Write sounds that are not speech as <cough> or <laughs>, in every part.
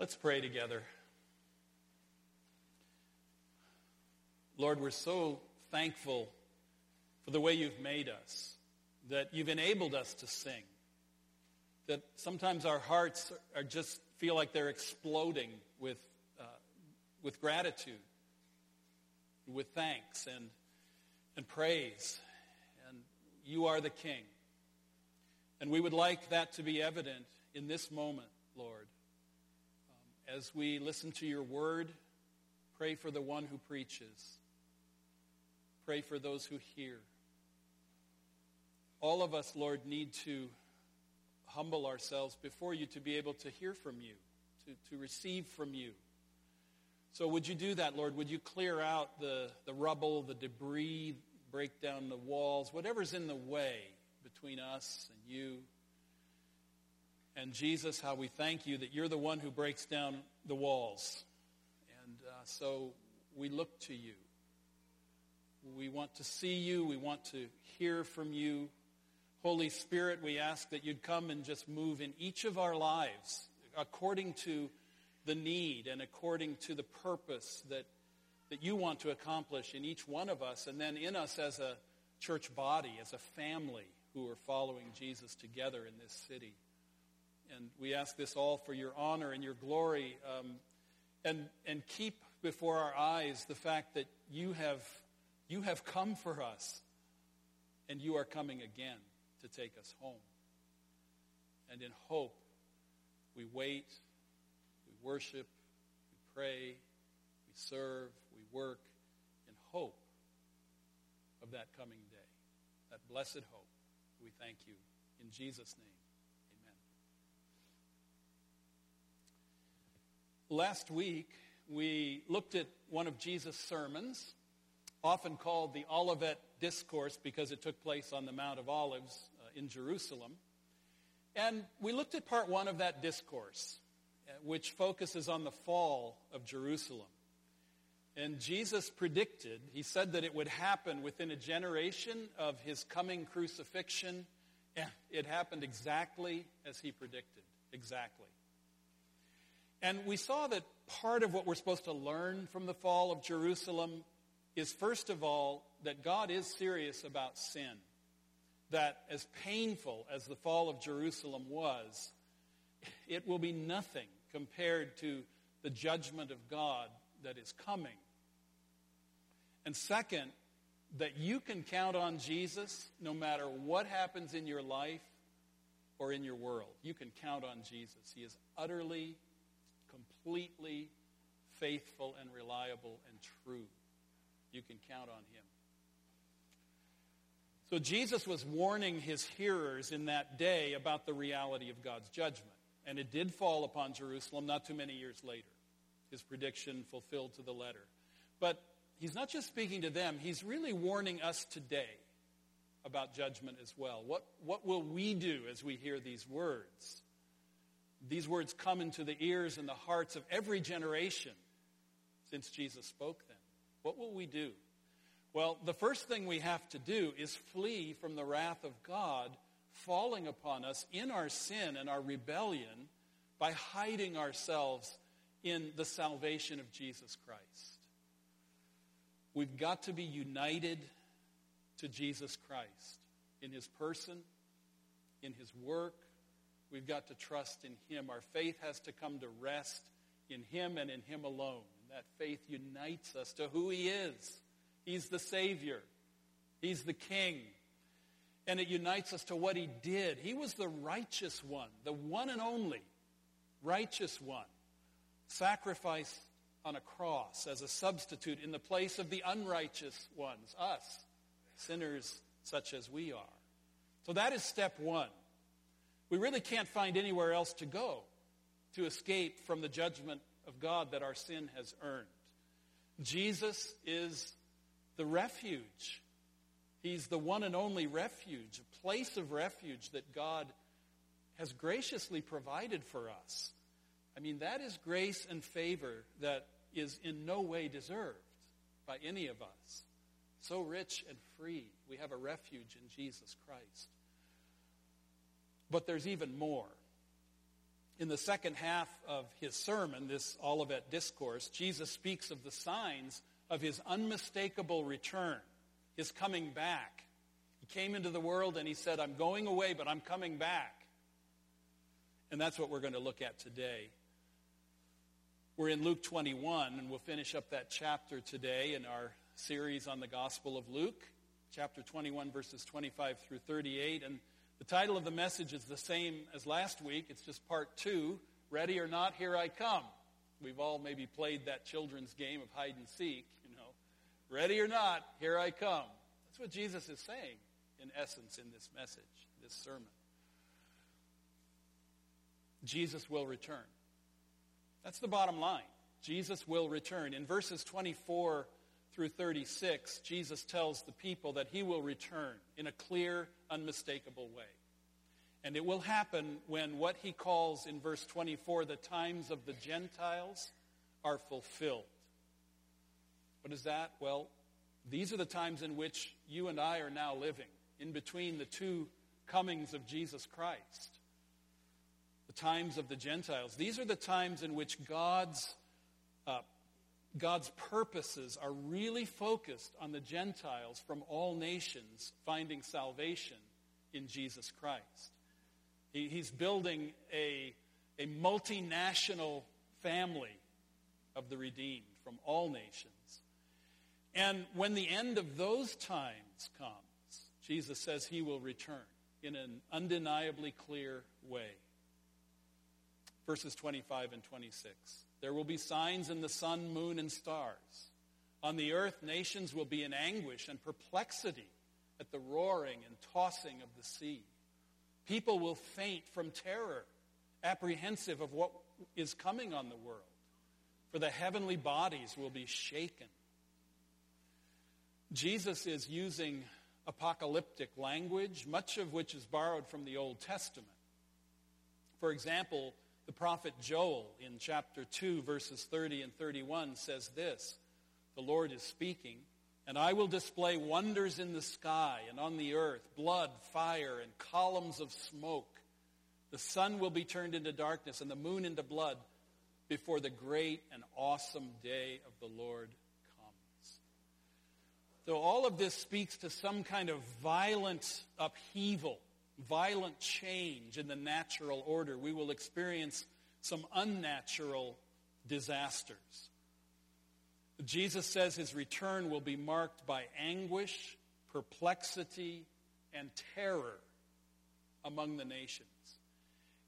Let's pray together. Lord, we're so thankful for the way you've made us, that you've enabled us to sing, that sometimes our hearts are just feel like they're exploding with, uh, with gratitude, with thanks and, and praise. And you are the King. And we would like that to be evident in this moment, Lord. As we listen to your word, pray for the one who preaches. Pray for those who hear. All of us, Lord, need to humble ourselves before you to be able to hear from you, to, to receive from you. So would you do that, Lord? Would you clear out the, the rubble, the debris, break down the walls, whatever's in the way between us and you? And Jesus, how we thank you that you're the one who breaks down the walls. And uh, so we look to you. We want to see you. We want to hear from you. Holy Spirit, we ask that you'd come and just move in each of our lives according to the need and according to the purpose that, that you want to accomplish in each one of us and then in us as a church body, as a family who are following Jesus together in this city. And we ask this all for your honor and your glory. Um, and, and keep before our eyes the fact that you have you have come for us, and you are coming again to take us home. And in hope, we wait, we worship, we pray, we serve, we work in hope of that coming day, that blessed hope. We thank you. In Jesus' name, amen. Last week, we looked at one of Jesus' sermons often called the Olivet Discourse because it took place on the Mount of Olives uh, in Jerusalem. And we looked at part one of that discourse, uh, which focuses on the fall of Jerusalem. And Jesus predicted, he said that it would happen within a generation of his coming crucifixion, and it happened exactly as he predicted. Exactly. And we saw that part of what we're supposed to learn from the fall of Jerusalem is first of all that God is serious about sin. That as painful as the fall of Jerusalem was, it will be nothing compared to the judgment of God that is coming. And second, that you can count on Jesus no matter what happens in your life or in your world. You can count on Jesus. He is utterly, completely faithful and reliable and true. You can count on him. So Jesus was warning his hearers in that day about the reality of God's judgment. And it did fall upon Jerusalem not too many years later. His prediction fulfilled to the letter. But he's not just speaking to them, he's really warning us today about judgment as well. What, what will we do as we hear these words? These words come into the ears and the hearts of every generation since Jesus spoke them. What will we do? Well, the first thing we have to do is flee from the wrath of God falling upon us in our sin and our rebellion by hiding ourselves in the salvation of Jesus Christ. We've got to be united to Jesus Christ in his person, in his work. We've got to trust in him. Our faith has to come to rest in him and in him alone. That faith unites us to who He is. He's the Savior. He's the King. And it unites us to what He did. He was the righteous one, the one and only righteous one, sacrificed on a cross as a substitute in the place of the unrighteous ones, us, sinners such as we are. So that is step one. We really can't find anywhere else to go to escape from the judgment of God that our sin has earned. Jesus is the refuge. He's the one and only refuge, a place of refuge that God has graciously provided for us. I mean, that is grace and favor that is in no way deserved by any of us. So rich and free. We have a refuge in Jesus Christ. But there's even more. in the second half of his sermon, this Olivet Discourse, Jesus speaks of the signs of his unmistakable return, his coming back. He came into the world and he said, I'm going away, but I'm coming back. And that's what we're going to look at today. We're in Luke 21, and we'll finish up that chapter today in our series on the Gospel of Luke, chapter 21, verses 25 through 38. And the title of the message is the same as last week. It's just part two Ready or Not, Here I Come. We've all maybe played that children's game of hide and seek, you know. Ready or not, here I come. That's what Jesus is saying, in essence, in this message, this sermon. Jesus will return. That's the bottom line. Jesus will return. In verses 24 through 36, Jesus tells the people that he will return in a clear, unmistakable way. And it will happen when what he calls in verse 24 the times of the Gentiles are fulfilled. What is that? Well, these are the times in which you and I are now living, in between the two comings of Jesus Christ the times of the Gentiles. These are the times in which God's, uh, God's purposes are really focused on the Gentiles from all nations finding salvation in Jesus Christ. He, he's building a, a multinational family of the redeemed from all nations. And when the end of those times comes, Jesus says he will return in an undeniably clear way verses 25 and 26. There will be signs in the sun, moon, and stars. On the earth, nations will be in anguish and perplexity at the roaring and tossing of the sea. People will faint from terror, apprehensive of what is coming on the world, for the heavenly bodies will be shaken. Jesus is using apocalyptic language, much of which is borrowed from the Old Testament. For example, the prophet Joel in chapter 2, verses 30 and 31 says this The Lord is speaking, and I will display wonders in the sky and on the earth, blood, fire, and columns of smoke. The sun will be turned into darkness and the moon into blood before the great and awesome day of the Lord comes. So all of this speaks to some kind of violent upheaval violent change in the natural order, we will experience some unnatural disasters. Jesus says his return will be marked by anguish, perplexity, and terror among the nations.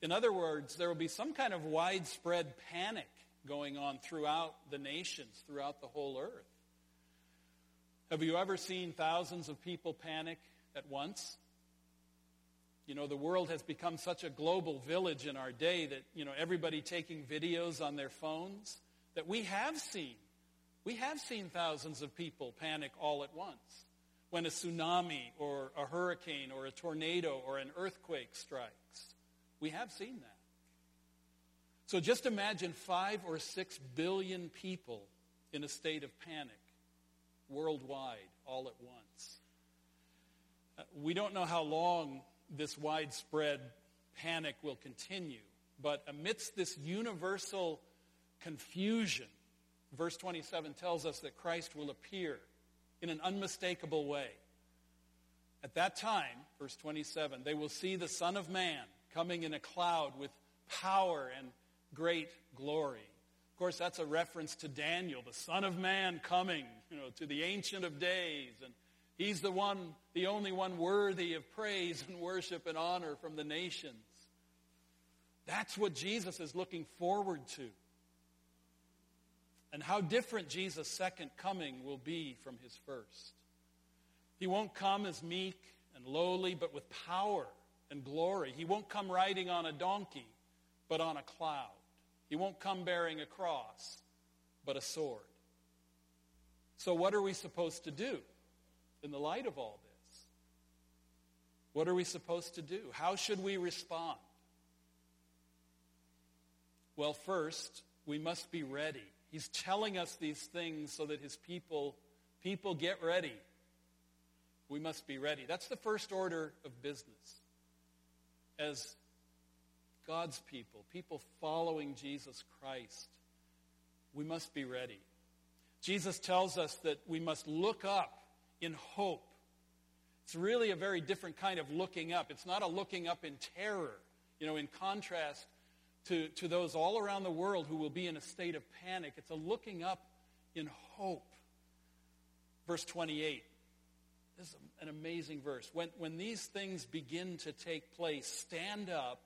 In other words, there will be some kind of widespread panic going on throughout the nations, throughout the whole earth. Have you ever seen thousands of people panic at once? You know, the world has become such a global village in our day that, you know, everybody taking videos on their phones that we have seen. We have seen thousands of people panic all at once when a tsunami or a hurricane or a tornado or an earthquake strikes. We have seen that. So just imagine five or six billion people in a state of panic worldwide all at once. Uh, we don't know how long this widespread panic will continue. But amidst this universal confusion, verse 27 tells us that Christ will appear in an unmistakable way. At that time, verse 27, they will see the Son of Man coming in a cloud with power and great glory. Of course, that's a reference to Daniel, the Son of Man coming, you know, to the Ancient of Days and He's the one, the only one worthy of praise and worship and honor from the nations. That's what Jesus is looking forward to. And how different Jesus' second coming will be from his first. He won't come as meek and lowly, but with power and glory. He won't come riding on a donkey, but on a cloud. He won't come bearing a cross, but a sword. So, what are we supposed to do? In the light of all this? What are we supposed to do? How should we respond? Well, first, we must be ready. He's telling us these things so that his people people get ready. We must be ready. That's the first order of business. As God's people, people following Jesus Christ, we must be ready. Jesus tells us that we must look up in hope. It's really a very different kind of looking up. It's not a looking up in terror, you know, in contrast to, to those all around the world who will be in a state of panic. It's a looking up in hope. Verse 28. This is an amazing verse. When, when these things begin to take place, stand up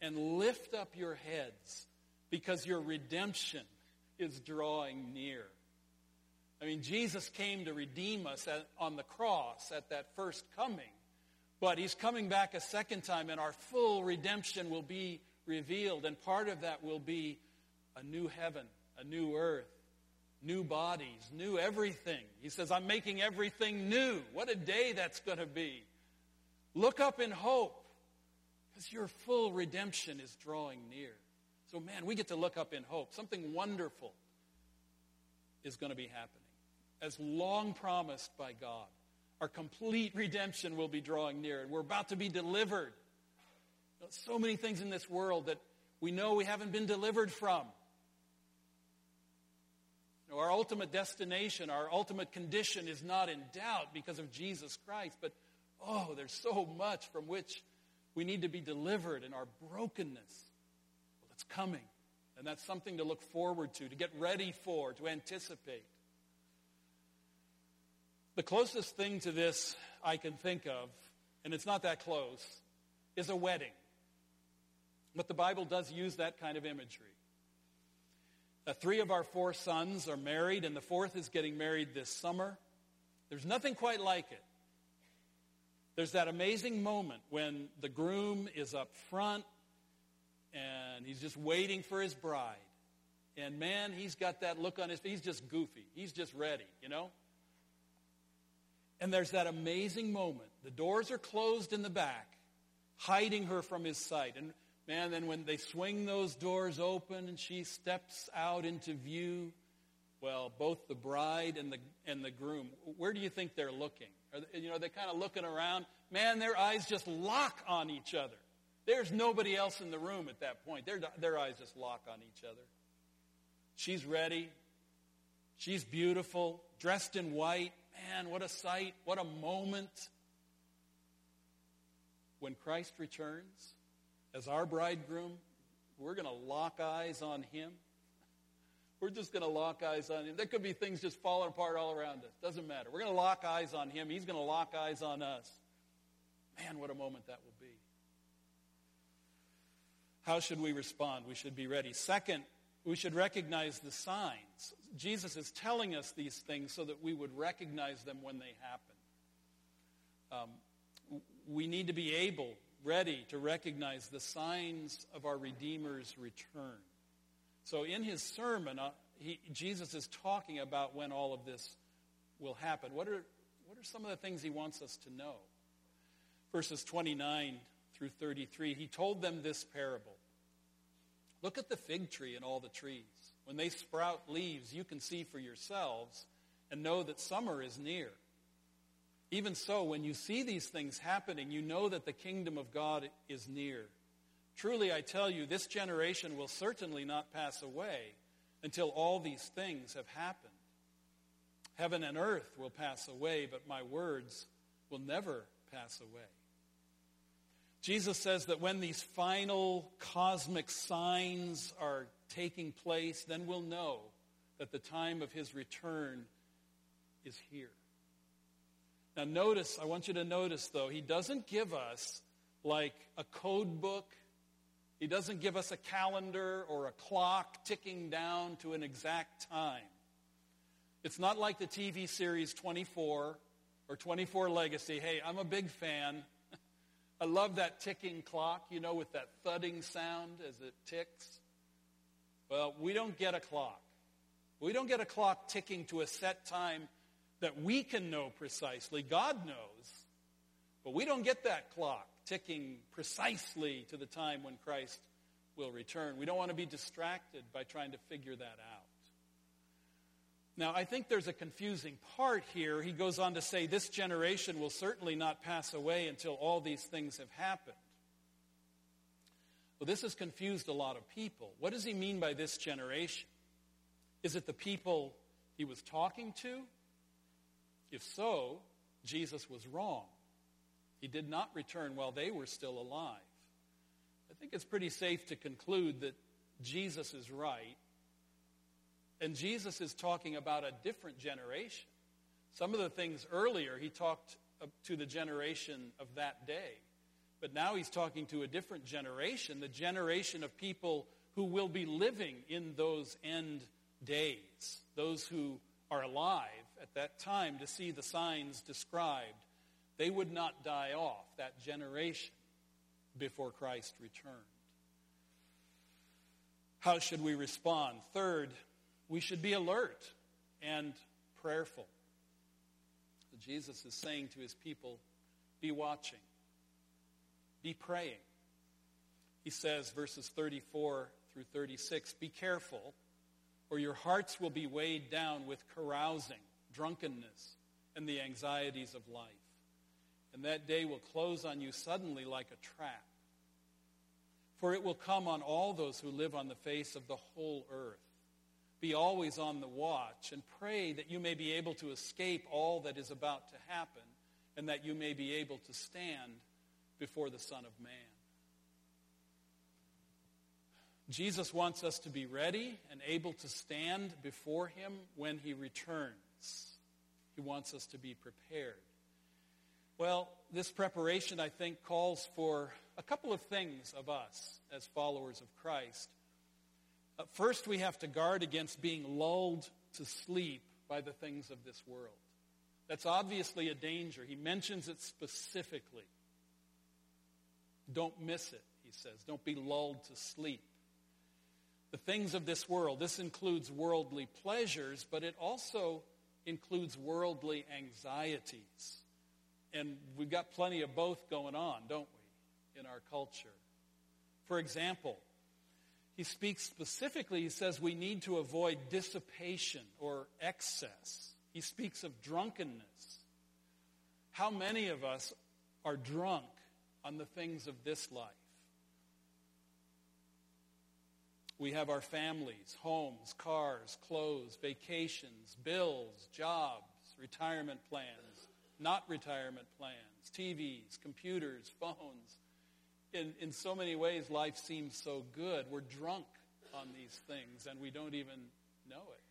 and lift up your heads because your redemption is drawing near. I mean, Jesus came to redeem us at, on the cross at that first coming, but he's coming back a second time, and our full redemption will be revealed, and part of that will be a new heaven, a new earth, new bodies, new everything. He says, I'm making everything new. What a day that's going to be. Look up in hope because your full redemption is drawing near. So, man, we get to look up in hope. Something wonderful is going to be happening. As long promised by God, our complete redemption will be drawing near, and we're about to be delivered. So many things in this world that we know we haven't been delivered from. You know, our ultimate destination, our ultimate condition is not in doubt because of Jesus Christ, but oh, there's so much from which we need to be delivered in our brokenness. Well, it's coming. And that's something to look forward to, to get ready for, to anticipate. The closest thing to this I can think of, and it's not that close, is a wedding. But the Bible does use that kind of imagery. Uh, three of our four sons are married, and the fourth is getting married this summer. There's nothing quite like it. There's that amazing moment when the groom is up front and he's just waiting for his bride. And man, he's got that look on his face. He's just goofy. He's just ready, you know? And there's that amazing moment. The doors are closed in the back, hiding her from his sight. And man, then when they swing those doors open and she steps out into view, well, both the bride and the, and the groom, where do you think they're looking? They, you know, they're kind of looking around. Man, their eyes just lock on each other. There's nobody else in the room at that point. Their, their eyes just lock on each other. She's ready. She's beautiful, dressed in white. Man, what a sight. What a moment. When Christ returns as our bridegroom, we're going to lock eyes on him. We're just going to lock eyes on him. There could be things just falling apart all around us. Doesn't matter. We're going to lock eyes on him. He's going to lock eyes on us. Man, what a moment that will be. How should we respond? We should be ready. Second, we should recognize the signs. Jesus is telling us these things so that we would recognize them when they happen. Um, we need to be able, ready to recognize the signs of our Redeemer's return. So in his sermon, uh, he, Jesus is talking about when all of this will happen. What are, what are some of the things he wants us to know? Verses 29 through 33, he told them this parable. Look at the fig tree and all the trees. When they sprout leaves, you can see for yourselves and know that summer is near. Even so, when you see these things happening, you know that the kingdom of God is near. Truly, I tell you, this generation will certainly not pass away until all these things have happened. Heaven and earth will pass away, but my words will never pass away. Jesus says that when these final cosmic signs are taking place, then we'll know that the time of his return is here. Now, notice, I want you to notice, though, he doesn't give us like a code book he doesn't give us a calendar or a clock ticking down to an exact time. It's not like the TV series 24 or 24 Legacy. Hey, I'm a big fan. I love that ticking clock, you know, with that thudding sound as it ticks. Well, we don't get a clock. We don't get a clock ticking to a set time that we can know precisely. God knows. But we don't get that clock ticking precisely to the time when Christ will return. We don't want to be distracted by trying to figure that out. Now, I think there's a confusing part here. He goes on to say, This generation will certainly not pass away until all these things have happened. Well, this has confused a lot of people. What does he mean by this generation? Is it the people he was talking to? If so, Jesus was wrong. He did not return while they were still alive. I think it's pretty safe to conclude that Jesus is right. And Jesus is talking about a different generation. Some of the things earlier, he talked to the generation of that day. But now he's talking to a different generation, the generation of people who will be living in those end days, those who are alive at that time to see the signs described. They would not die off, that generation, before Christ returned. How should we respond? Third, we should be alert and prayerful. Jesus is saying to his people, be watching. Be praying. He says, verses 34 through 36, Be careful, or your hearts will be weighed down with carousing, drunkenness, and the anxieties of life. And that day will close on you suddenly like a trap. For it will come on all those who live on the face of the whole earth. Be always on the watch and pray that you may be able to escape all that is about to happen and that you may be able to stand before the Son of Man. Jesus wants us to be ready and able to stand before him when he returns. He wants us to be prepared. Well, this preparation, I think, calls for a couple of things of us as followers of Christ. Uh, first, we have to guard against being lulled to sleep by the things of this world. That's obviously a danger. He mentions it specifically. Don't miss it, he says. Don't be lulled to sleep. The things of this world, this includes worldly pleasures, but it also includes worldly anxieties. And we've got plenty of both going on, don't we, in our culture? For example, he speaks specifically, he says we need to avoid dissipation or excess. He speaks of drunkenness. How many of us are drunk on the things of this life. We have our families, homes, cars, clothes, vacations, bills, jobs, retirement plans, not retirement plans, TVs, computers, phones. In, in so many ways, life seems so good. We're drunk on these things and we don't even know it.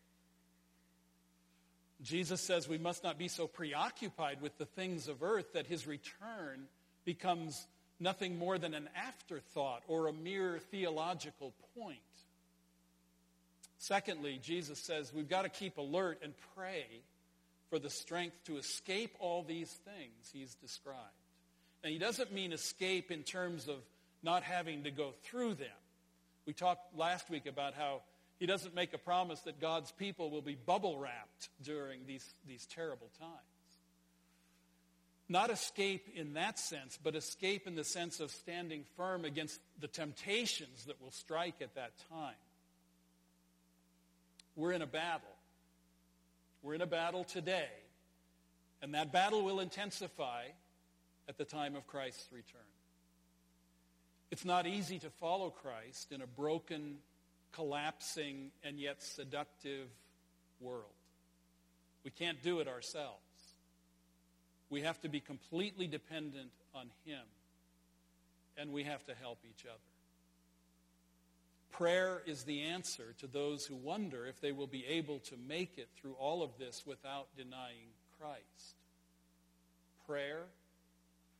Jesus says we must not be so preoccupied with the things of earth that his return becomes nothing more than an afterthought or a mere theological point. Secondly, Jesus says we've got to keep alert and pray for the strength to escape all these things he's described. And he doesn't mean escape in terms of not having to go through them. We talked last week about how he doesn't make a promise that God's people will be bubble wrapped during these, these terrible times. Not escape in that sense, but escape in the sense of standing firm against the temptations that will strike at that time. We're in a battle. We're in a battle today, and that battle will intensify at the time of Christ's return. It's not easy to follow Christ in a broken, collapsing, and yet seductive world. We can't do it ourselves. We have to be completely dependent on Him, and we have to help each other. Prayer is the answer to those who wonder if they will be able to make it through all of this without denying Christ. Prayer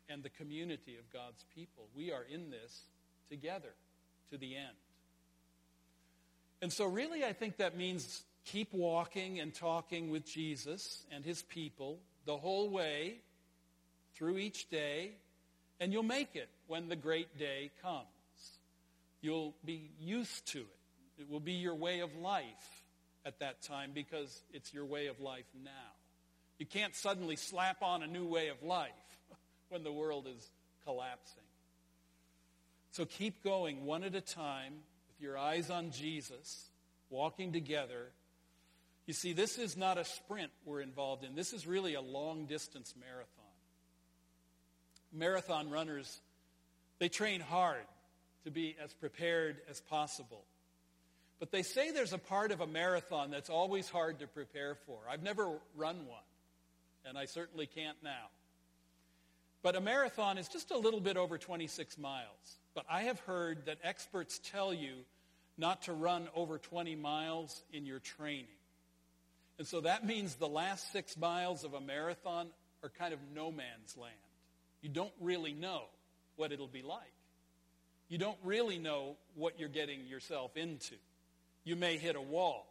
and the community of God's people. We are in this together to the end. And so, really, I think that means keep walking and talking with Jesus and his people the whole way through each day, and you'll make it when the great day comes. You'll be used to it. It will be your way of life at that time because it's your way of life now. You can't suddenly slap on a new way of life when the world is collapsing. So keep going one at a time with your eyes on Jesus, walking together you see, this is not a sprint we're involved in. This is really a long distance marathon. Marathon runners, they train hard to be as prepared as possible. But they say there's a part of a marathon that's always hard to prepare for. I've never run one, and I certainly can't now. But a marathon is just a little bit over 26 miles. But I have heard that experts tell you not to run over 20 miles in your training. And so that means the last six miles of a marathon are kind of no man's land. You don't really know what it'll be like. You don't really know what you're getting yourself into. You may hit a wall.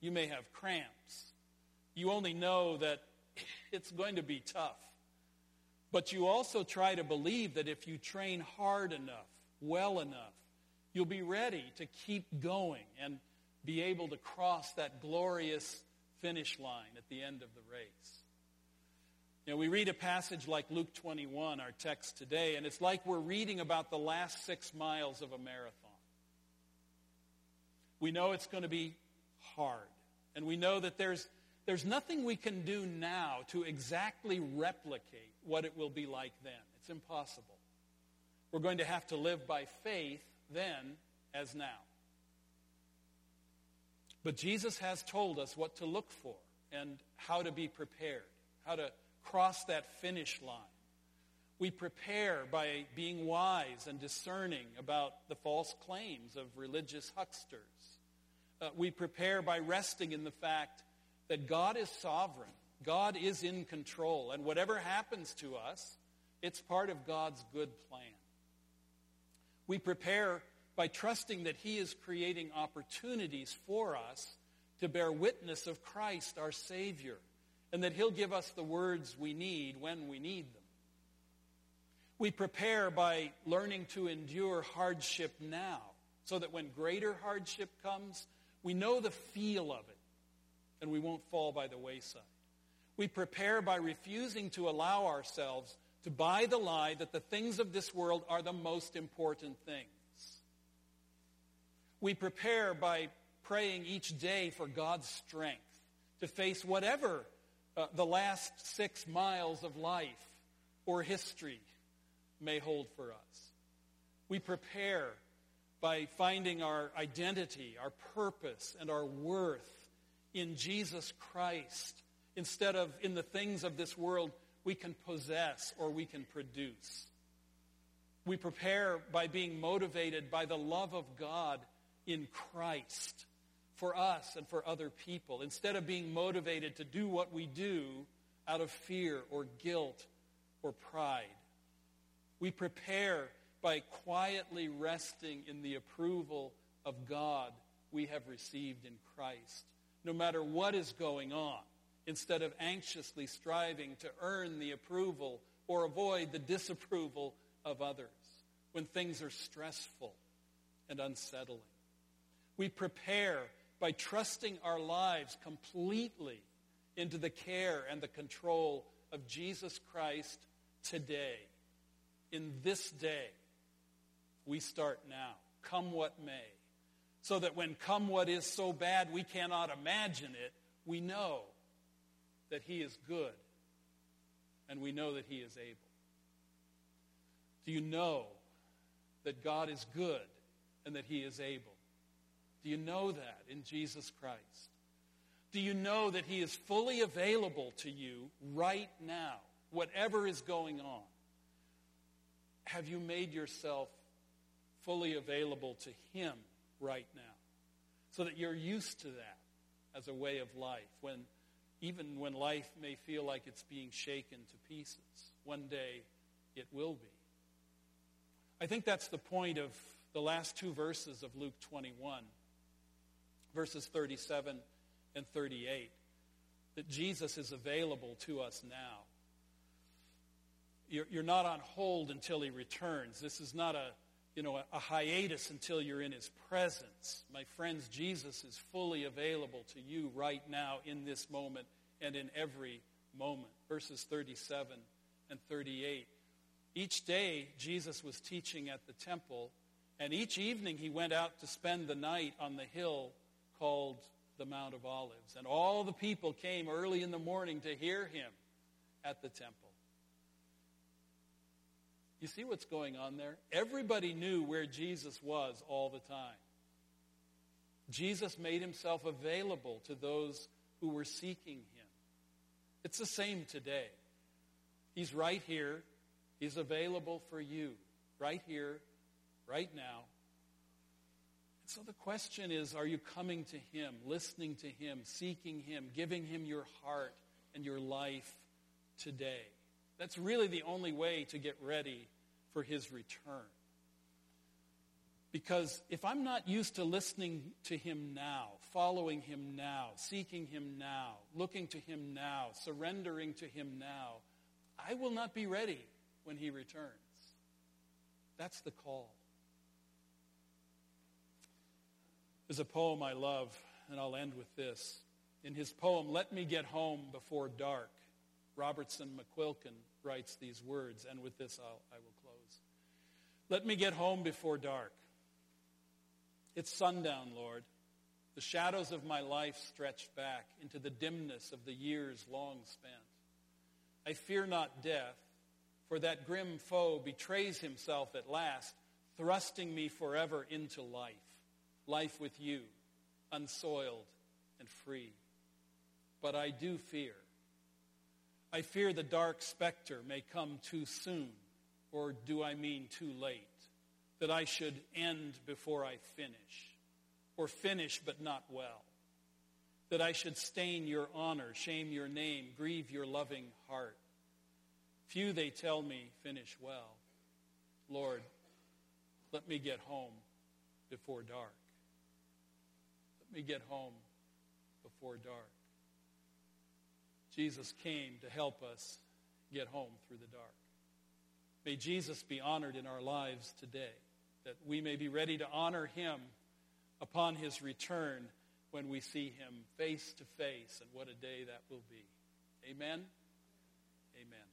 You may have cramps. You only know that <laughs> it's going to be tough. But you also try to believe that if you train hard enough, well enough, you'll be ready to keep going and be able to cross that glorious finish line at the end of the race. You know, we read a passage like Luke 21, our text today, and it's like we're reading about the last six miles of a marathon. We know it's going to be hard, and we know that there's, there's nothing we can do now to exactly replicate what it will be like then. It's impossible. We're going to have to live by faith then as now. But Jesus has told us what to look for and how to be prepared, how to cross that finish line. We prepare by being wise and discerning about the false claims of religious hucksters. Uh, we prepare by resting in the fact that God is sovereign, God is in control, and whatever happens to us, it's part of God's good plan. We prepare by trusting that He is creating opportunities for us to bear witness of Christ, our Savior, and that He'll give us the words we need when we need them. We prepare by learning to endure hardship now, so that when greater hardship comes, we know the feel of it, and we won't fall by the wayside. We prepare by refusing to allow ourselves to buy the lie that the things of this world are the most important things. We prepare by praying each day for God's strength to face whatever uh, the last six miles of life or history may hold for us. We prepare by finding our identity, our purpose, and our worth in Jesus Christ instead of in the things of this world we can possess or we can produce. We prepare by being motivated by the love of God in Christ for us and for other people instead of being motivated to do what we do out of fear or guilt or pride. We prepare by quietly resting in the approval of God we have received in Christ, no matter what is going on, instead of anxiously striving to earn the approval or avoid the disapproval of others when things are stressful and unsettling. We prepare by trusting our lives completely into the care and the control of Jesus Christ today. In this day, we start now, come what may. So that when come what is so bad we cannot imagine it, we know that He is good and we know that He is able. Do you know that God is good and that He is able? Do you know that in Jesus Christ? Do you know that He is fully available to you right now, whatever is going on? Have you made yourself fully available to Him right now? So that you're used to that as a way of life, when, even when life may feel like it's being shaken to pieces. One day it will be. I think that's the point of the last two verses of Luke 21 verses 37 and 38, that Jesus is available to us now. You're, you're not on hold until he returns. This is not a, you know, a, hiatus until you're in his presence. My friends, Jesus is fully available to you right now in this moment and in every moment. Verses 37 and 38. Each day, Jesus was teaching at the temple, and each evening he went out to spend the night on the hill called the Mount of Olives. And all the people came early in the morning to hear him at the temple. You see what's going on there? Everybody knew where Jesus was all the time. Jesus made himself available to those who were seeking him. It's the same today. He's right here. He's available for you, right here, right now. And so the question is are you coming to him, listening to him, seeking him, giving him your heart and your life today? That's really the only way to get ready for his return. Because if I'm not used to listening to him now, following him now, seeking him now, looking to him now, surrendering to him now, I will not be ready when he returns. That's the call. There's a poem I love, and I'll end with this. In his poem, Let Me Get Home Before Dark, Robertson McQuilkin writes these words, and with this I'll, I will close. Let me get home before dark. It's sundown, Lord. The shadows of my life stretch back into the dimness of the years long spent. I fear not death, for that grim foe betrays himself at last, thrusting me forever into life, life with you, unsoiled and free. But I do fear. I fear the dark specter may come too soon, or do I mean too late? that I should end before I finish, or finish but not well, that I should stain your honor, shame your name, grieve your loving heart. Few, they tell me, finish well. Lord, let me get home before dark. Let me get home before dark. Jesus came to help us get home through the dark. May Jesus be honored in our lives today that we may be ready to honor him upon his return when we see him face to face, and what a day that will be. Amen. Amen.